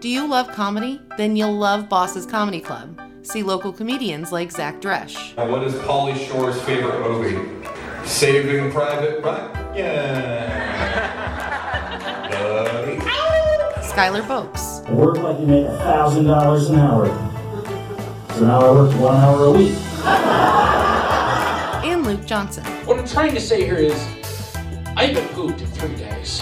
Do you love comedy? Then you'll love Boss's Comedy Club. See local comedians like Zach Dresch, what is Pauly Shore's favorite movie? Saving Private Ryan. Buddy. Skylar Bopes, I work like you make a thousand dollars an hour. So now I work one hour a week. and Luke Johnson. What I'm trying to say here is, I haven't pooped in three days.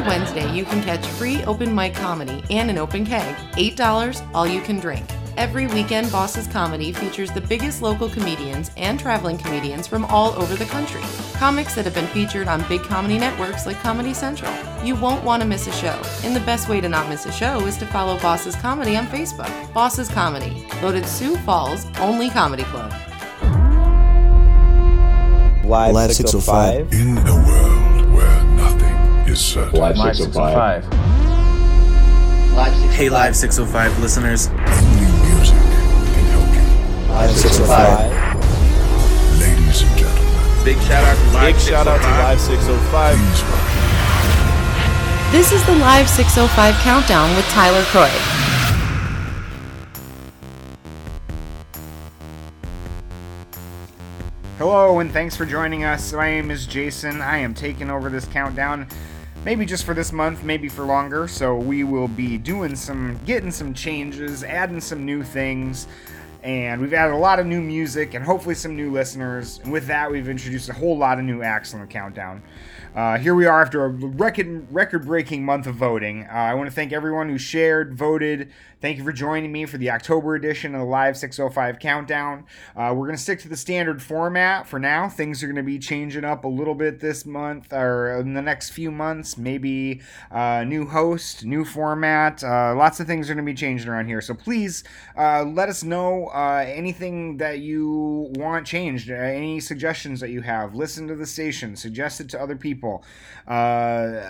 Every Wednesday, you can catch free open mic comedy and an open keg. $8, all you can drink. Every weekend, Boss's Comedy features the biggest local comedians and traveling comedians from all over the country. Comics that have been featured on big comedy networks like Comedy Central. You won't want to miss a show, and the best way to not miss a show is to follow Boss's Comedy on Facebook. Boss's Comedy, voted Sioux Falls' only comedy club. Live, Live 605. 605. In a world where nothing is certain, Live 605. Hey, Live 605 listeners. only music can help you. Live 605. Ladies and gentlemen, Big shout out to Live Big shout out to 605. Live 605. This is the Live 605 Countdown with Tyler Croy. Hello, and thanks for joining us. My name is Jason. I am taking over this countdown, maybe just for this month, maybe for longer. So we will be doing some, getting some changes, adding some new things, and we've added a lot of new music and hopefully some new listeners. And with that, we've introduced a whole lot of new acts on the countdown. Uh, here we are after a record record breaking month of voting. Uh, I want to thank everyone who shared, voted. Thank you for joining me for the October edition of the Live 605 Countdown. Uh, we're going to stick to the standard format for now. Things are going to be changing up a little bit this month or in the next few months. Maybe uh, new host, new format. Uh, lots of things are going to be changing around here. So please uh, let us know anything that you want changed, any suggestions that you have. Listen to the station, suggest it to other people. Uh,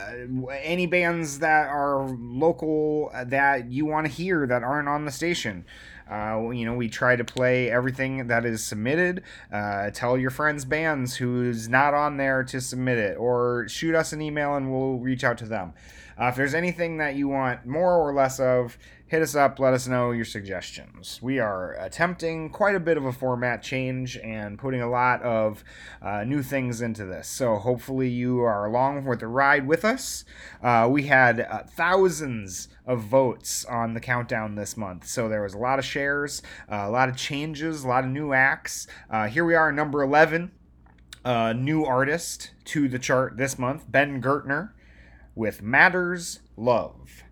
any bands that are local that you want to hear that aren't on the station. Uh, you know, we try to play everything that is submitted. Uh, tell your friends' bands who's not on there to submit it, or shoot us an email and we'll reach out to them. Uh, if there's anything that you want more or less of, hit us up. Let us know your suggestions. We are attempting quite a bit of a format change and putting a lot of uh, new things into this. So hopefully you are along for the ride with us. Uh, we had uh, thousands of votes on the countdown this month. So there was a lot of shares, uh, a lot of changes, a lot of new acts. Uh, here we are, number 11, uh, new artist to the chart this month, Ben Gertner with Matters Love.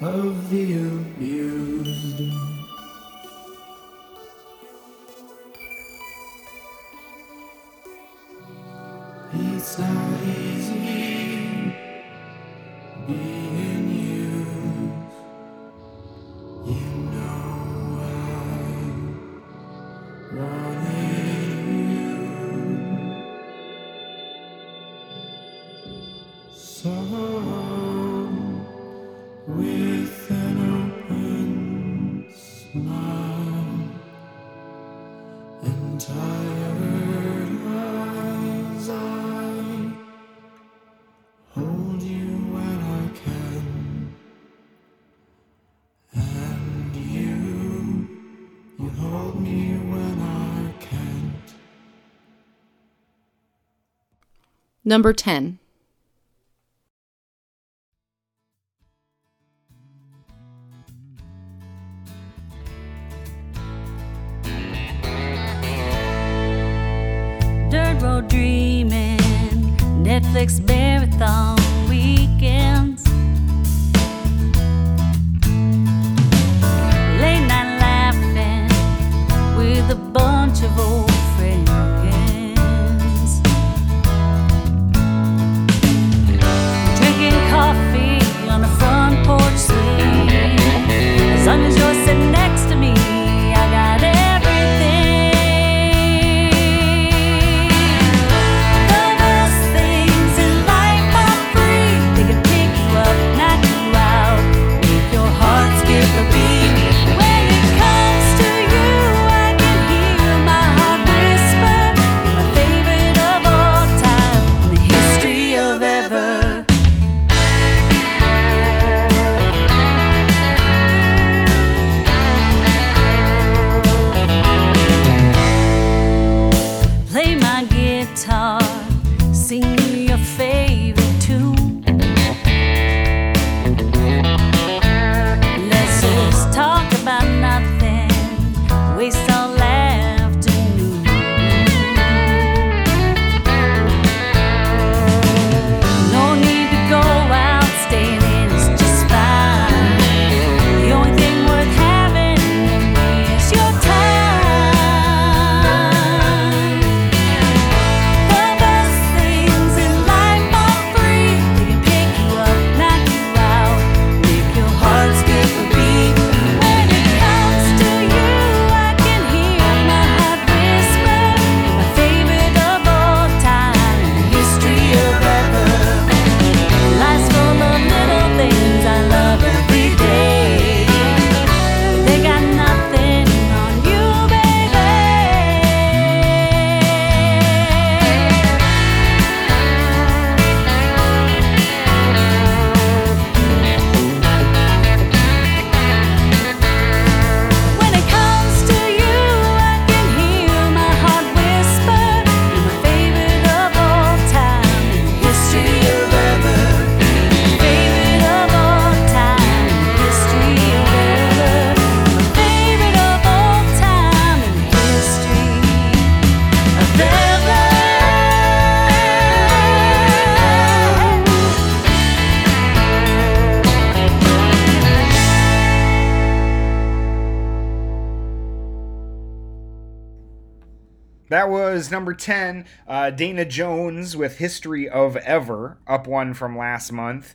of the abused. Number 10. 10, uh, Dana Jones with History of Ever, up one from last month.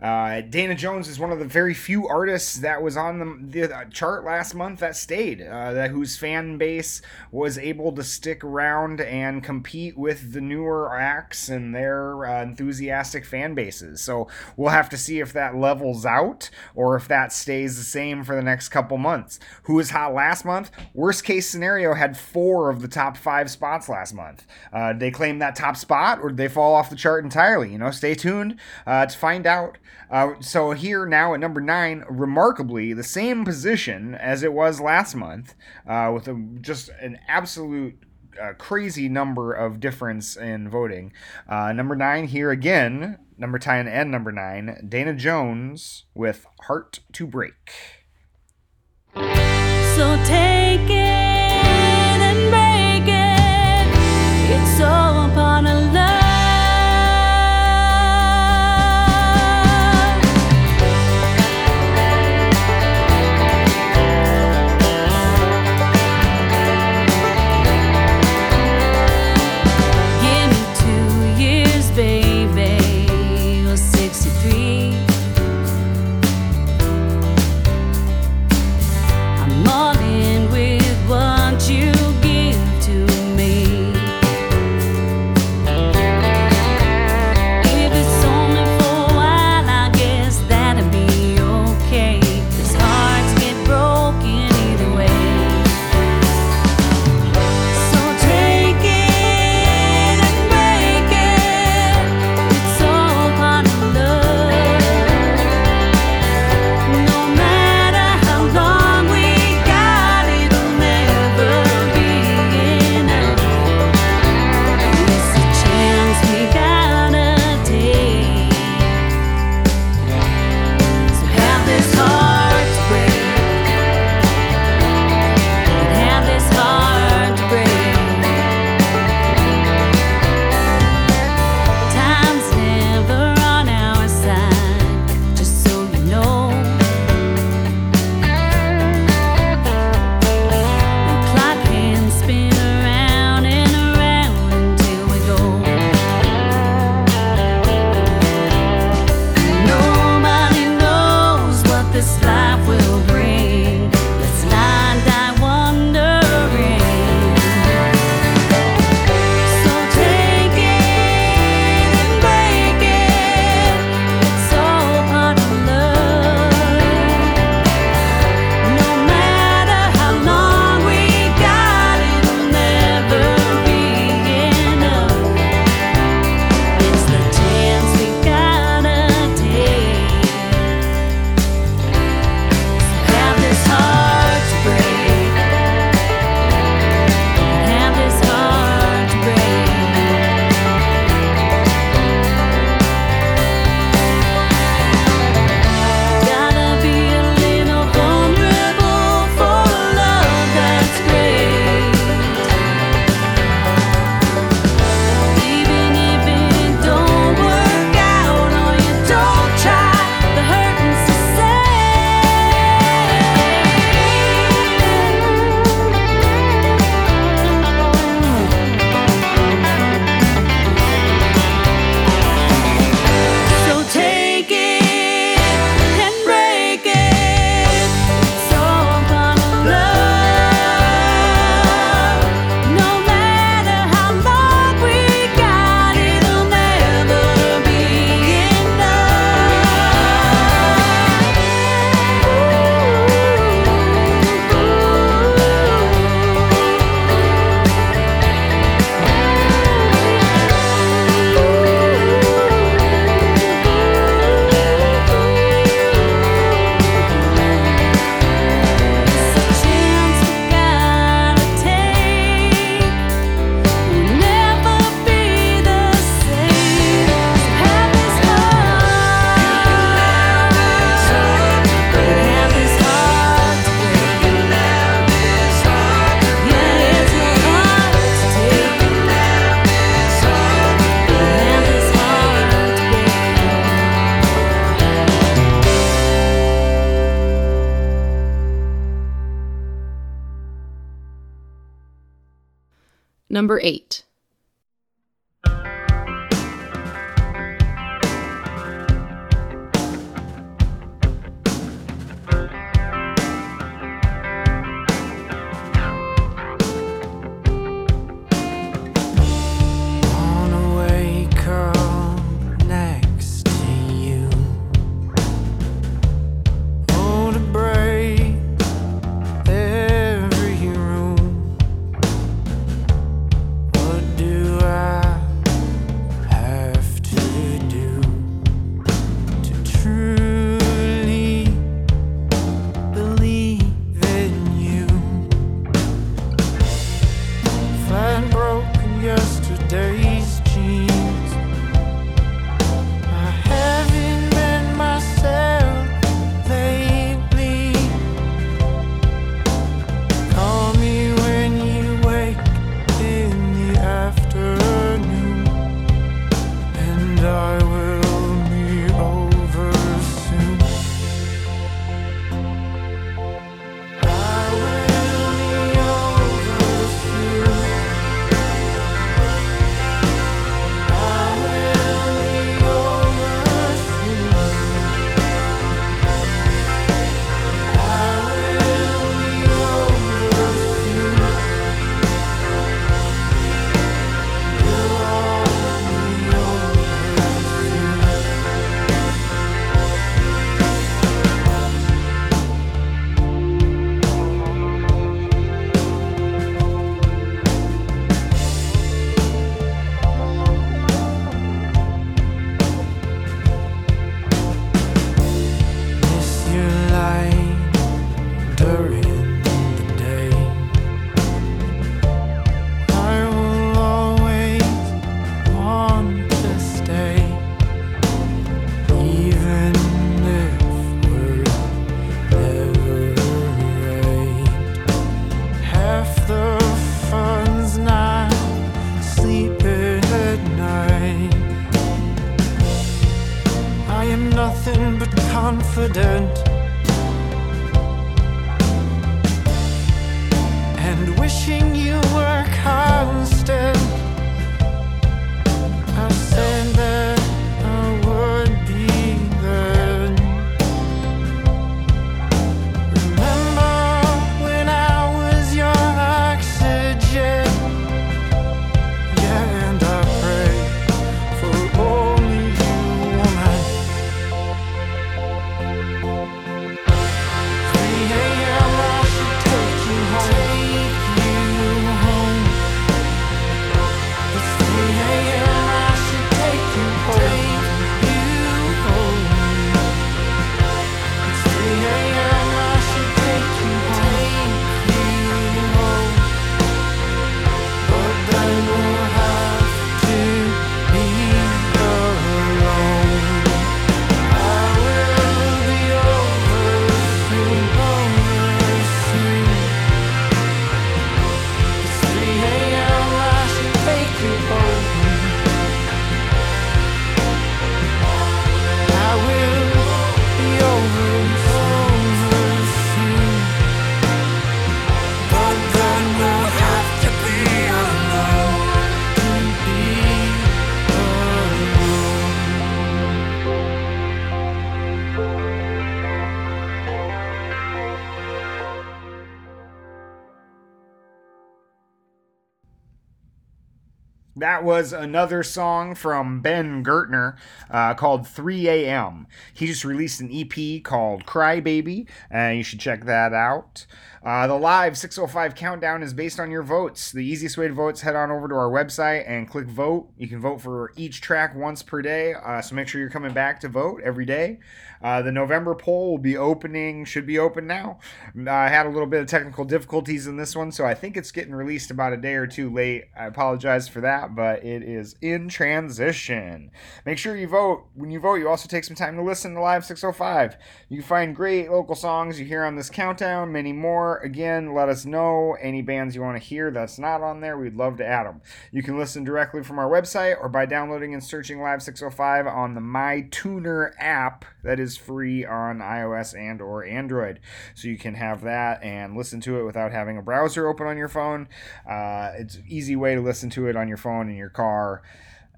Uh, Dana Jones is one of the very few artists that was on the, the uh, chart last month that stayed, uh, that whose fan base was able to stick around and compete with the newer acts and their uh, enthusiastic fan bases. So we'll have to see if that levels out or if that stays the same for the next couple months. Who was hot last month? Worst case scenario had four of the top five spots last month. Uh, they claim that top spot or did they fall off the chart entirely? You know, stay tuned uh, to find out. Uh, so here now at number nine, remarkably the same position as it was last month, uh, with a, just an absolute uh, crazy number of difference in voting. Uh, number nine here again, number ten and number nine, Dana Jones with "Heart to Break." So take it and break it. It's all Number 8. That was another song from Ben Gertner uh, called 3 a.m. He just released an EP called Cry Baby, and you should check that out. Uh, the live 605 countdown is based on your votes. The easiest way to vote is head on over to our website and click vote. You can vote for each track once per day, uh, so make sure you're coming back to vote every day. Uh, the November poll will be opening, should be open now. I had a little bit of technical difficulties in this one, so I think it's getting released about a day or two late. I apologize for that, but it is in transition. Make sure you vote. When you vote, you also take some time to listen to Live 605. You can find great local songs you hear on this countdown, many more Again, let us know any bands you want to hear that's not on there. We'd love to add them. You can listen directly from our website or by downloading and searching Live 605 on the MyTuner app that is free on iOS and or Android. So you can have that and listen to it without having a browser open on your phone. Uh, it's an easy way to listen to it on your phone in your car.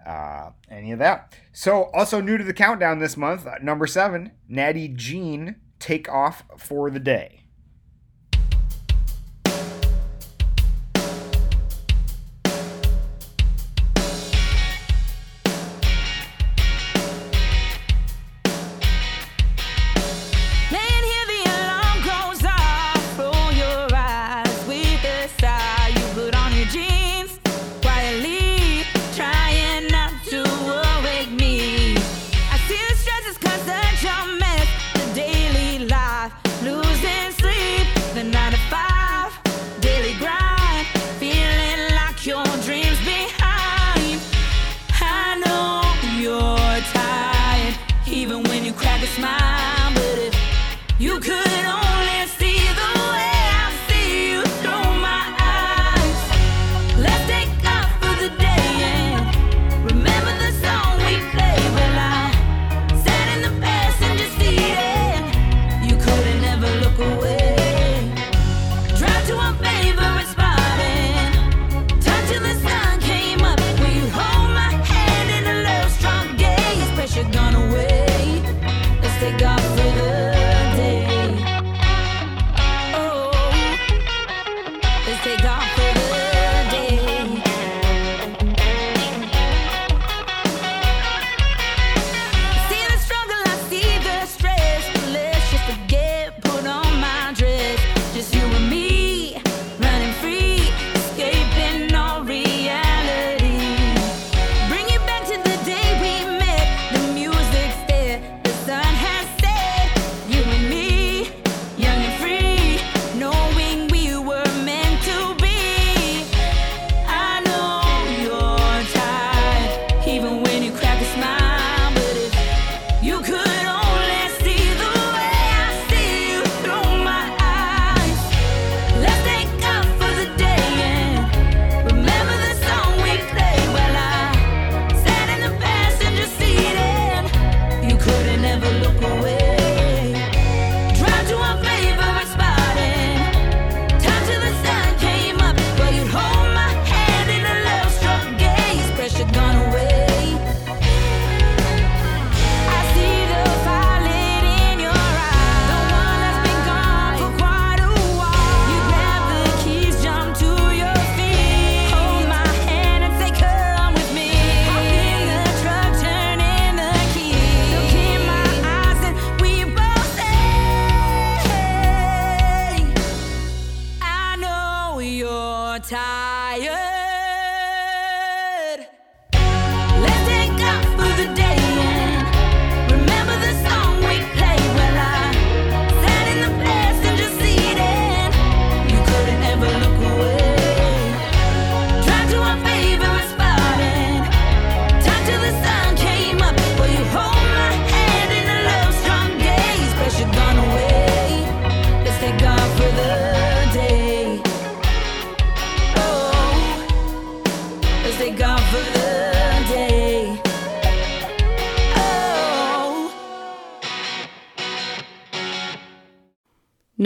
Uh, any of that. So, also new to the countdown this month, uh, number seven, Natty Jean take off for the day.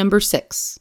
number six.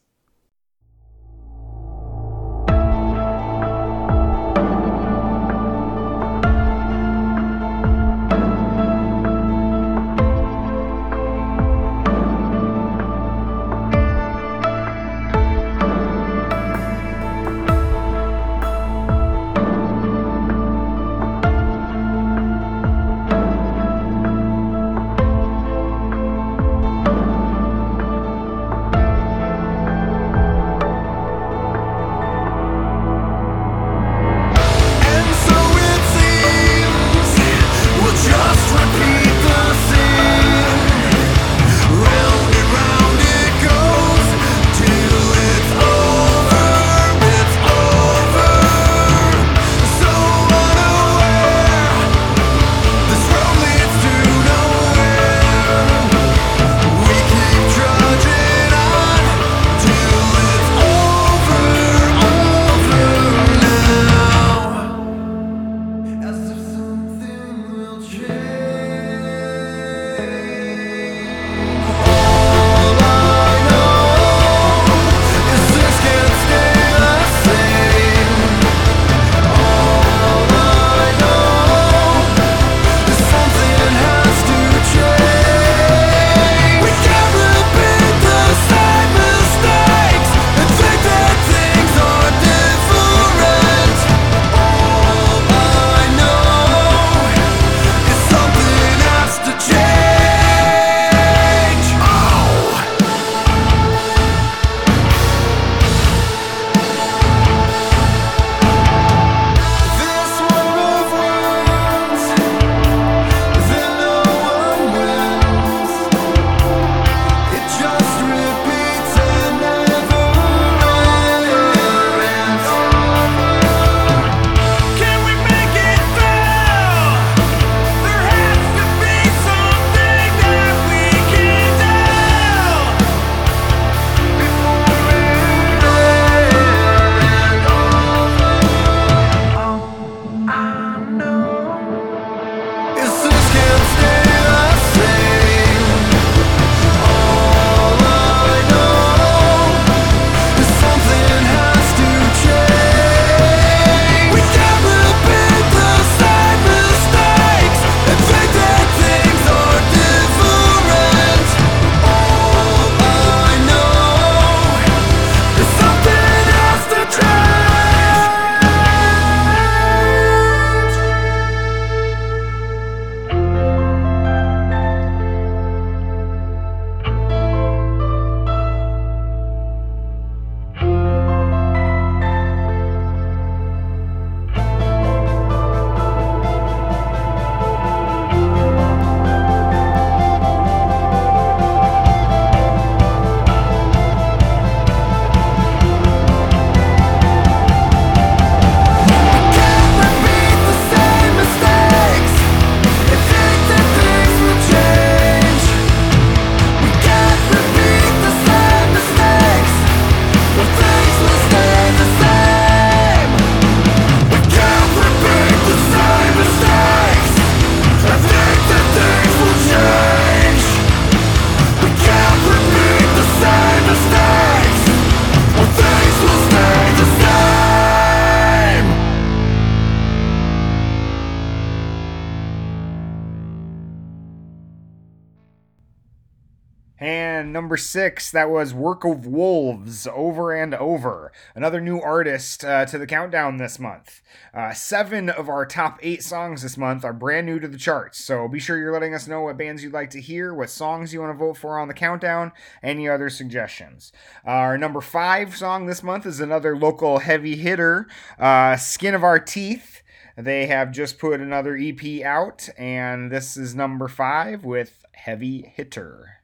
six, that was Work of Wolves, Over and Over. Another new artist uh, to the countdown this month. Uh, seven of our top eight songs this month are brand new to the charts, so be sure you're letting us know what bands you'd like to hear, what songs you want to vote for on the countdown, any other suggestions. Uh, our number five song this month is another local heavy hitter, uh, Skin of Our Teeth. They have just put another EP out, and this is number five with Heavy Hitter.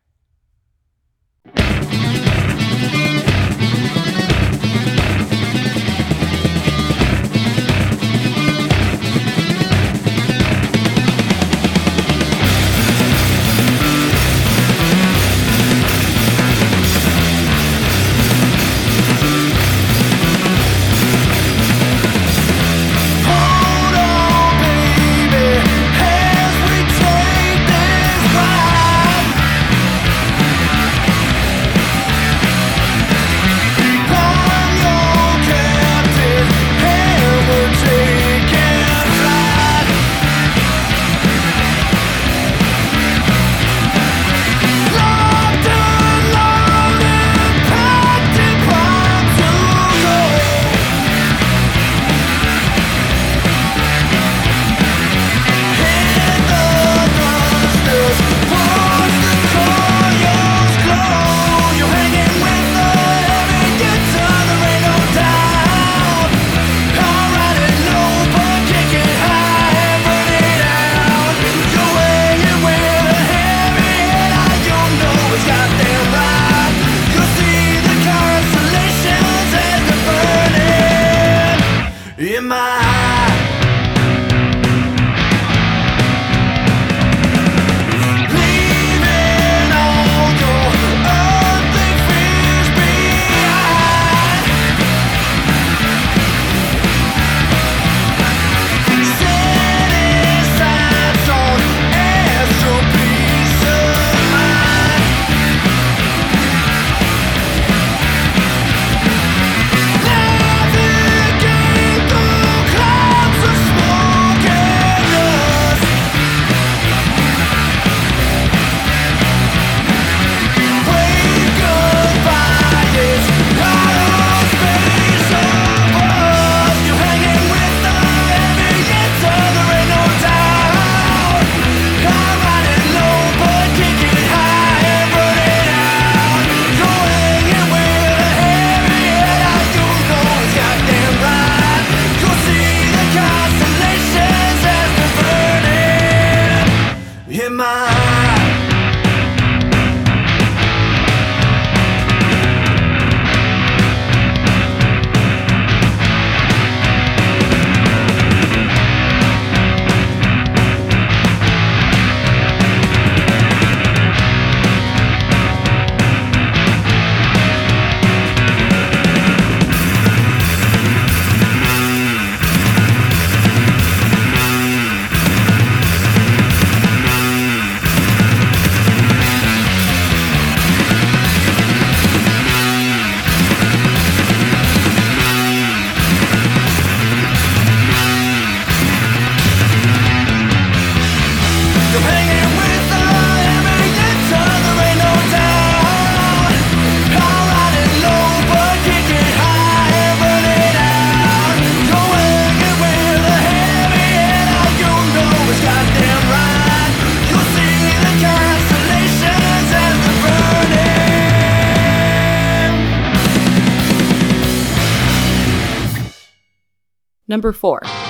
Number four.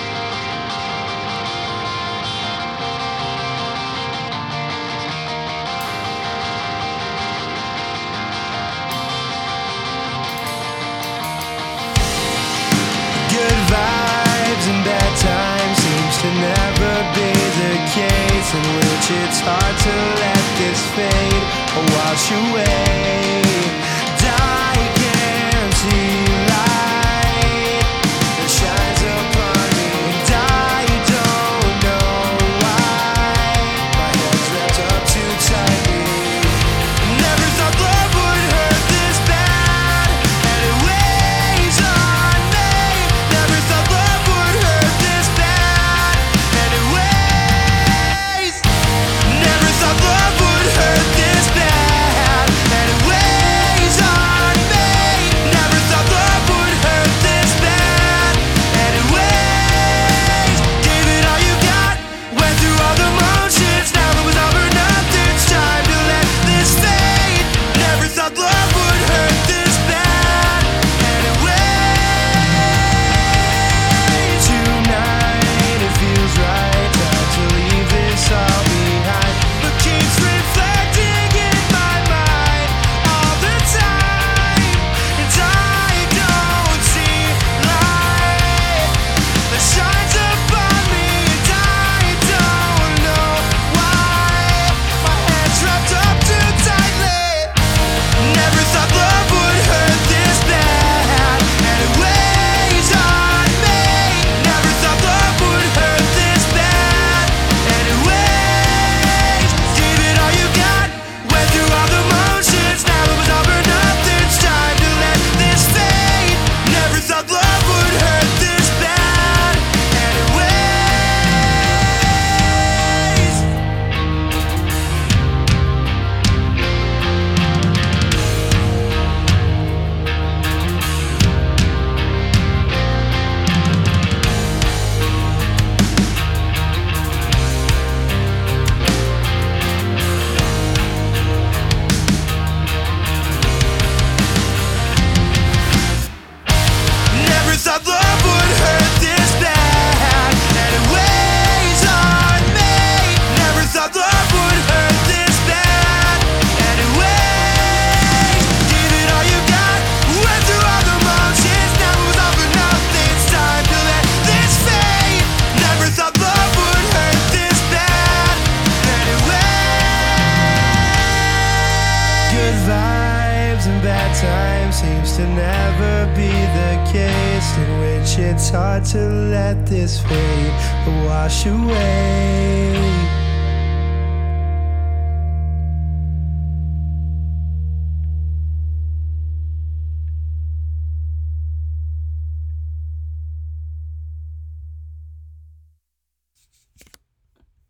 Wash away.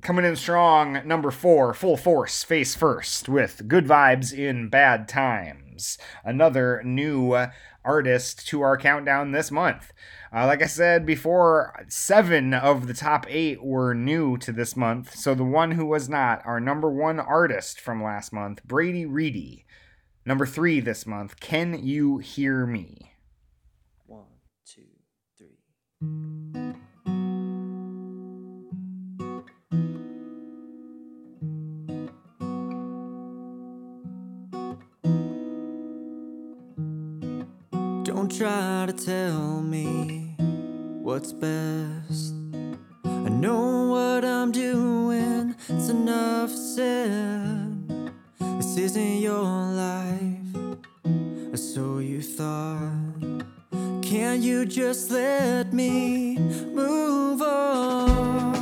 Coming in strong, number four, Full Force, Face First, with Good Vibes in Bad Times. Another new artist to our countdown this month. Uh, like I said before, seven of the top eight were new to this month, so the one who was not, our number one artist from last month, Brady Reedy. Number three this month, Can You Hear Me? One, two, three. Don't try to tell me what's best. I know what I'm doing, it's enough said. This isn't your life, or so you thought. Can't you just let me move on?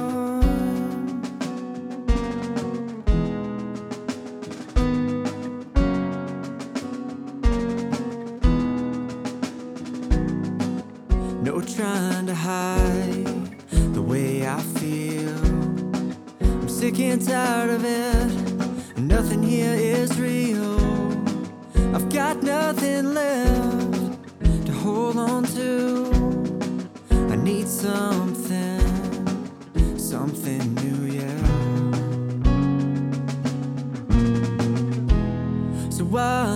Hide the way I feel. I'm sick and tired of it. Nothing here is real. I've got nothing left to hold on to. I need something, something new, yeah. So I'll,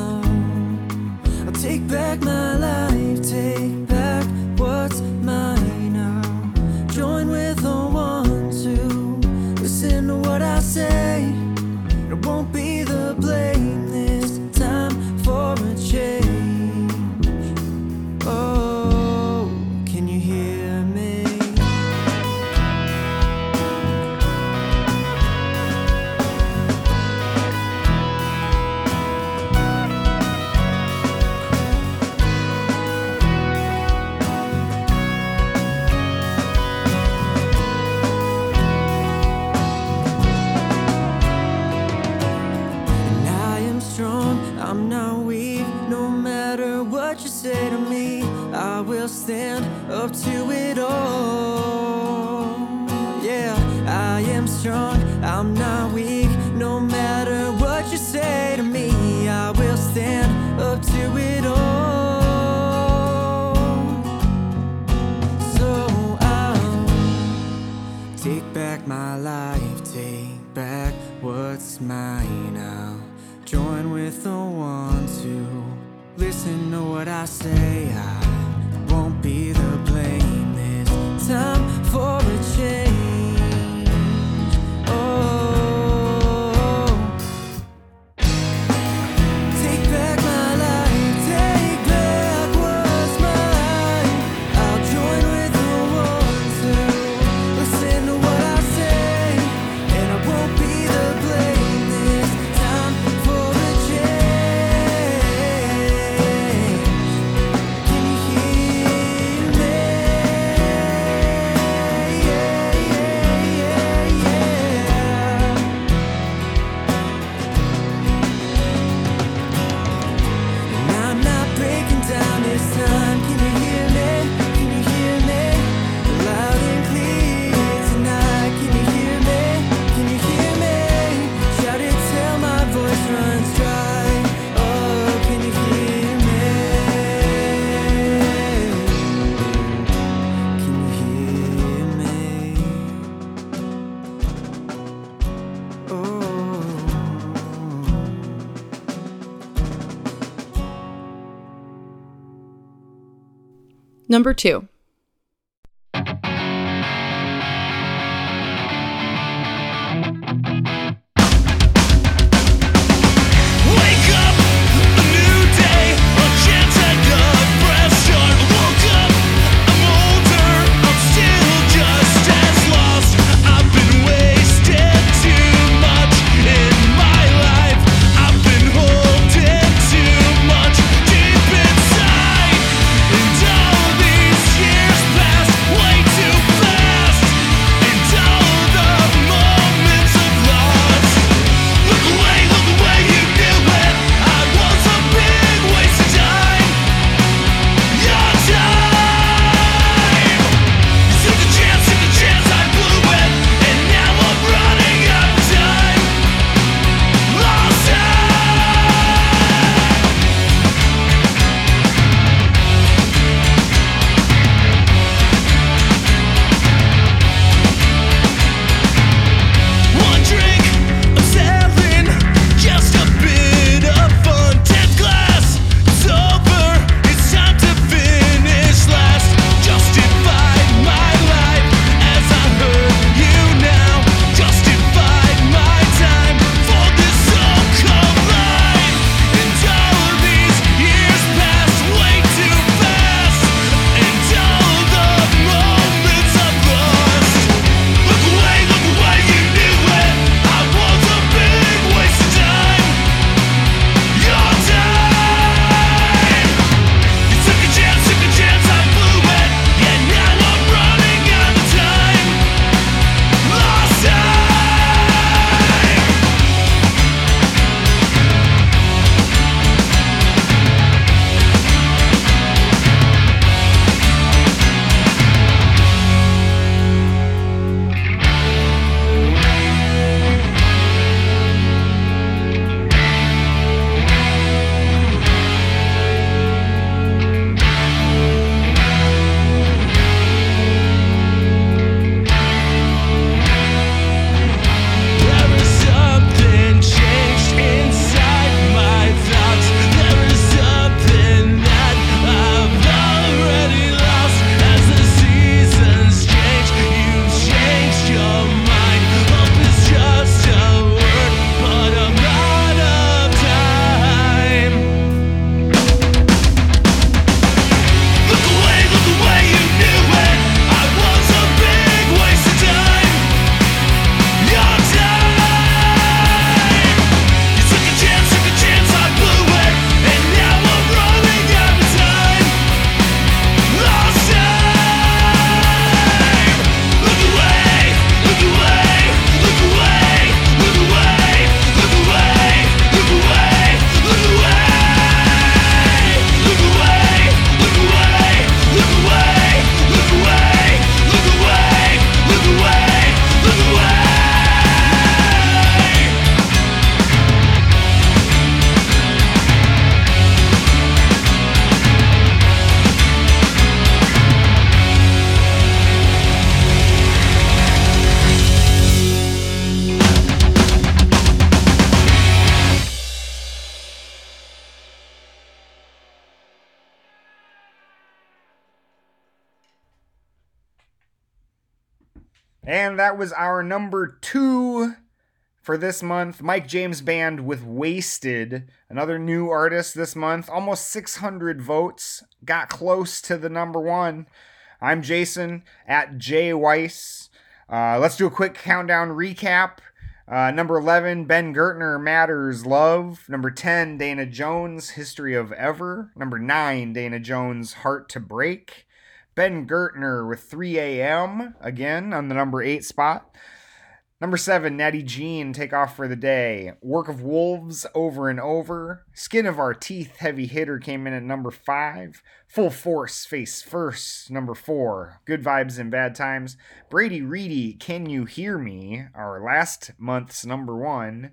say to me, I will stand up to it all. Yeah, I am strong, I'm not weak. No matter what you say to me, I will stand up to it all. So I'll Take back my life, take back what's mine now. Join with the who listen to what I say. I won't be the blame this time for Number two. That was our number two for this month. Mike James Band with Wasted, another new artist this month. Almost 600 votes. Got close to the number one. I'm Jason at J Weiss. Uh, let's do a quick countdown recap. Uh, number 11, Ben Gertner, Matters Love. Number 10, Dana Jones, History of Ever. Number 9, Dana Jones, Heart to Break. Ben Gertner with 3 a.m. again on the number 8 spot. Number 7, Natty Jean, Take Off for the Day. Work of Wolves, Over and Over. Skin of Our Teeth, Heavy Hitter came in at number 5. Full Force, Face First, number 4. Good Vibes and Bad Times. Brady Reedy, Can You Hear Me, our last month's number 1.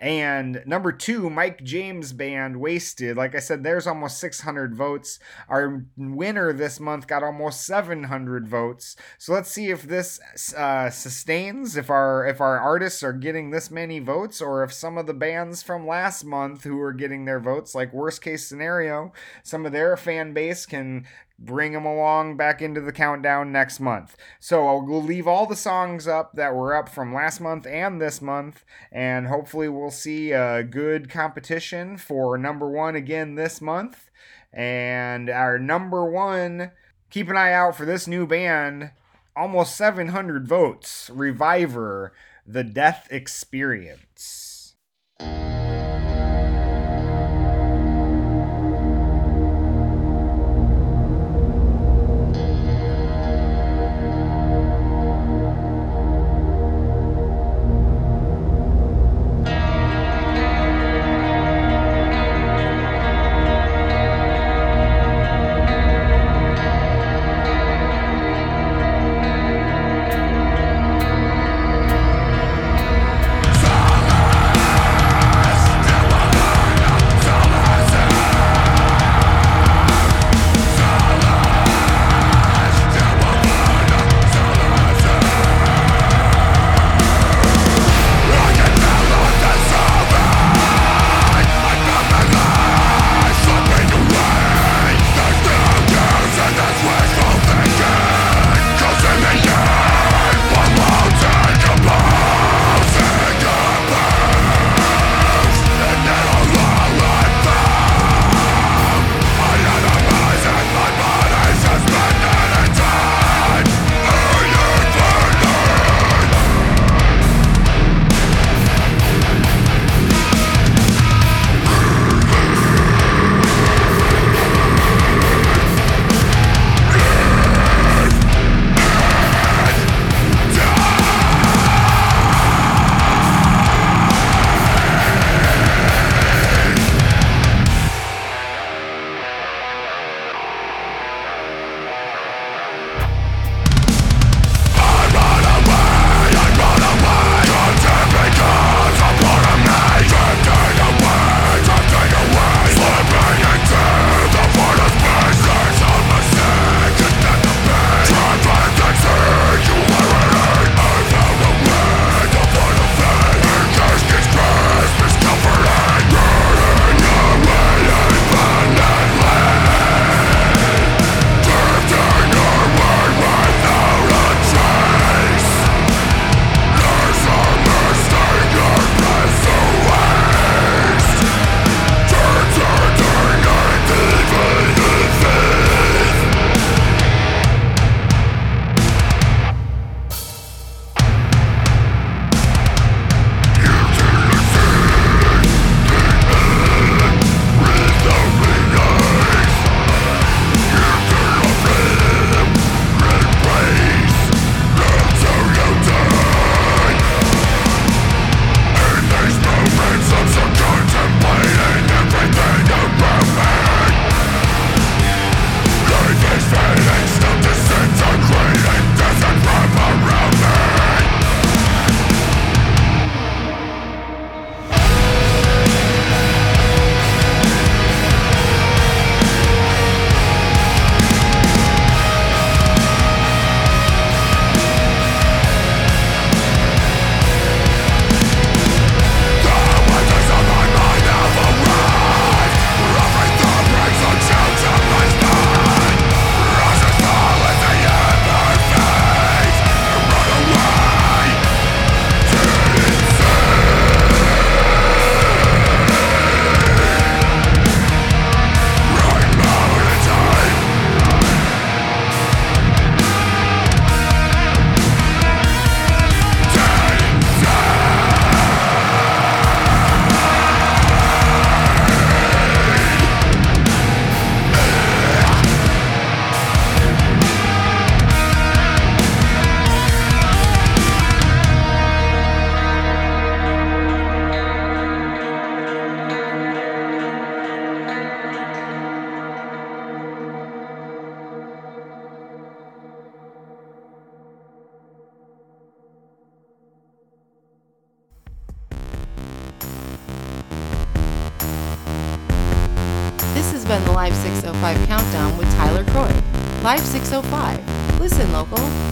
And number two, Mike James Band, Wasted. Like I said, there's almost 600 votes. Our winner this month got almost 700 votes. So let's see if this uh, sustains. If our if our artists are getting this many votes, or if some of the bands from last month who are getting their votes, like worst case scenario, some of their fan base can bring them along back into the countdown next month. So I'll we'll leave all the songs up that were up from last month and this month, and hopefully we'll see a good competition for number one again this month. And our number one, keep an eye out for this new band, almost 700 votes, Reviver, The Death Experience.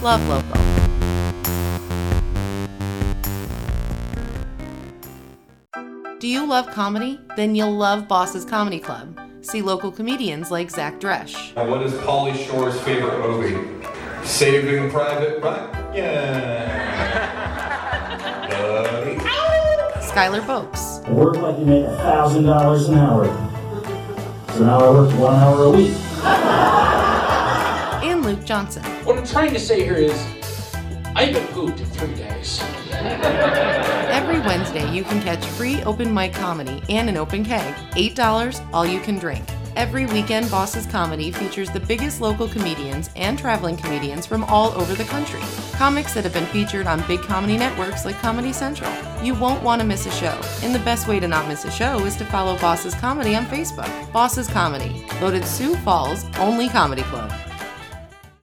Love local. Do you love comedy? Then you'll love Boss's Comedy Club. See local comedians like Zach Dresch, what is Pauly Shore's favorite movie? Saving Private Ryan. Buddy. Skylar Boakes, I work like you make a thousand dollars an hour. So now I work one hour a week. Johnson. What I'm trying to say here is, I haven't pooped in three days. Every Wednesday, you can catch free open mic comedy and an open keg. $8, all you can drink. Every weekend, Boss's Comedy features the biggest local comedians and traveling comedians from all over the country. Comics that have been featured on big comedy networks like Comedy Central. You won't want to miss a show, and the best way to not miss a show is to follow Boss's Comedy on Facebook. Boss's Comedy, voted Sioux Falls' only comedy club.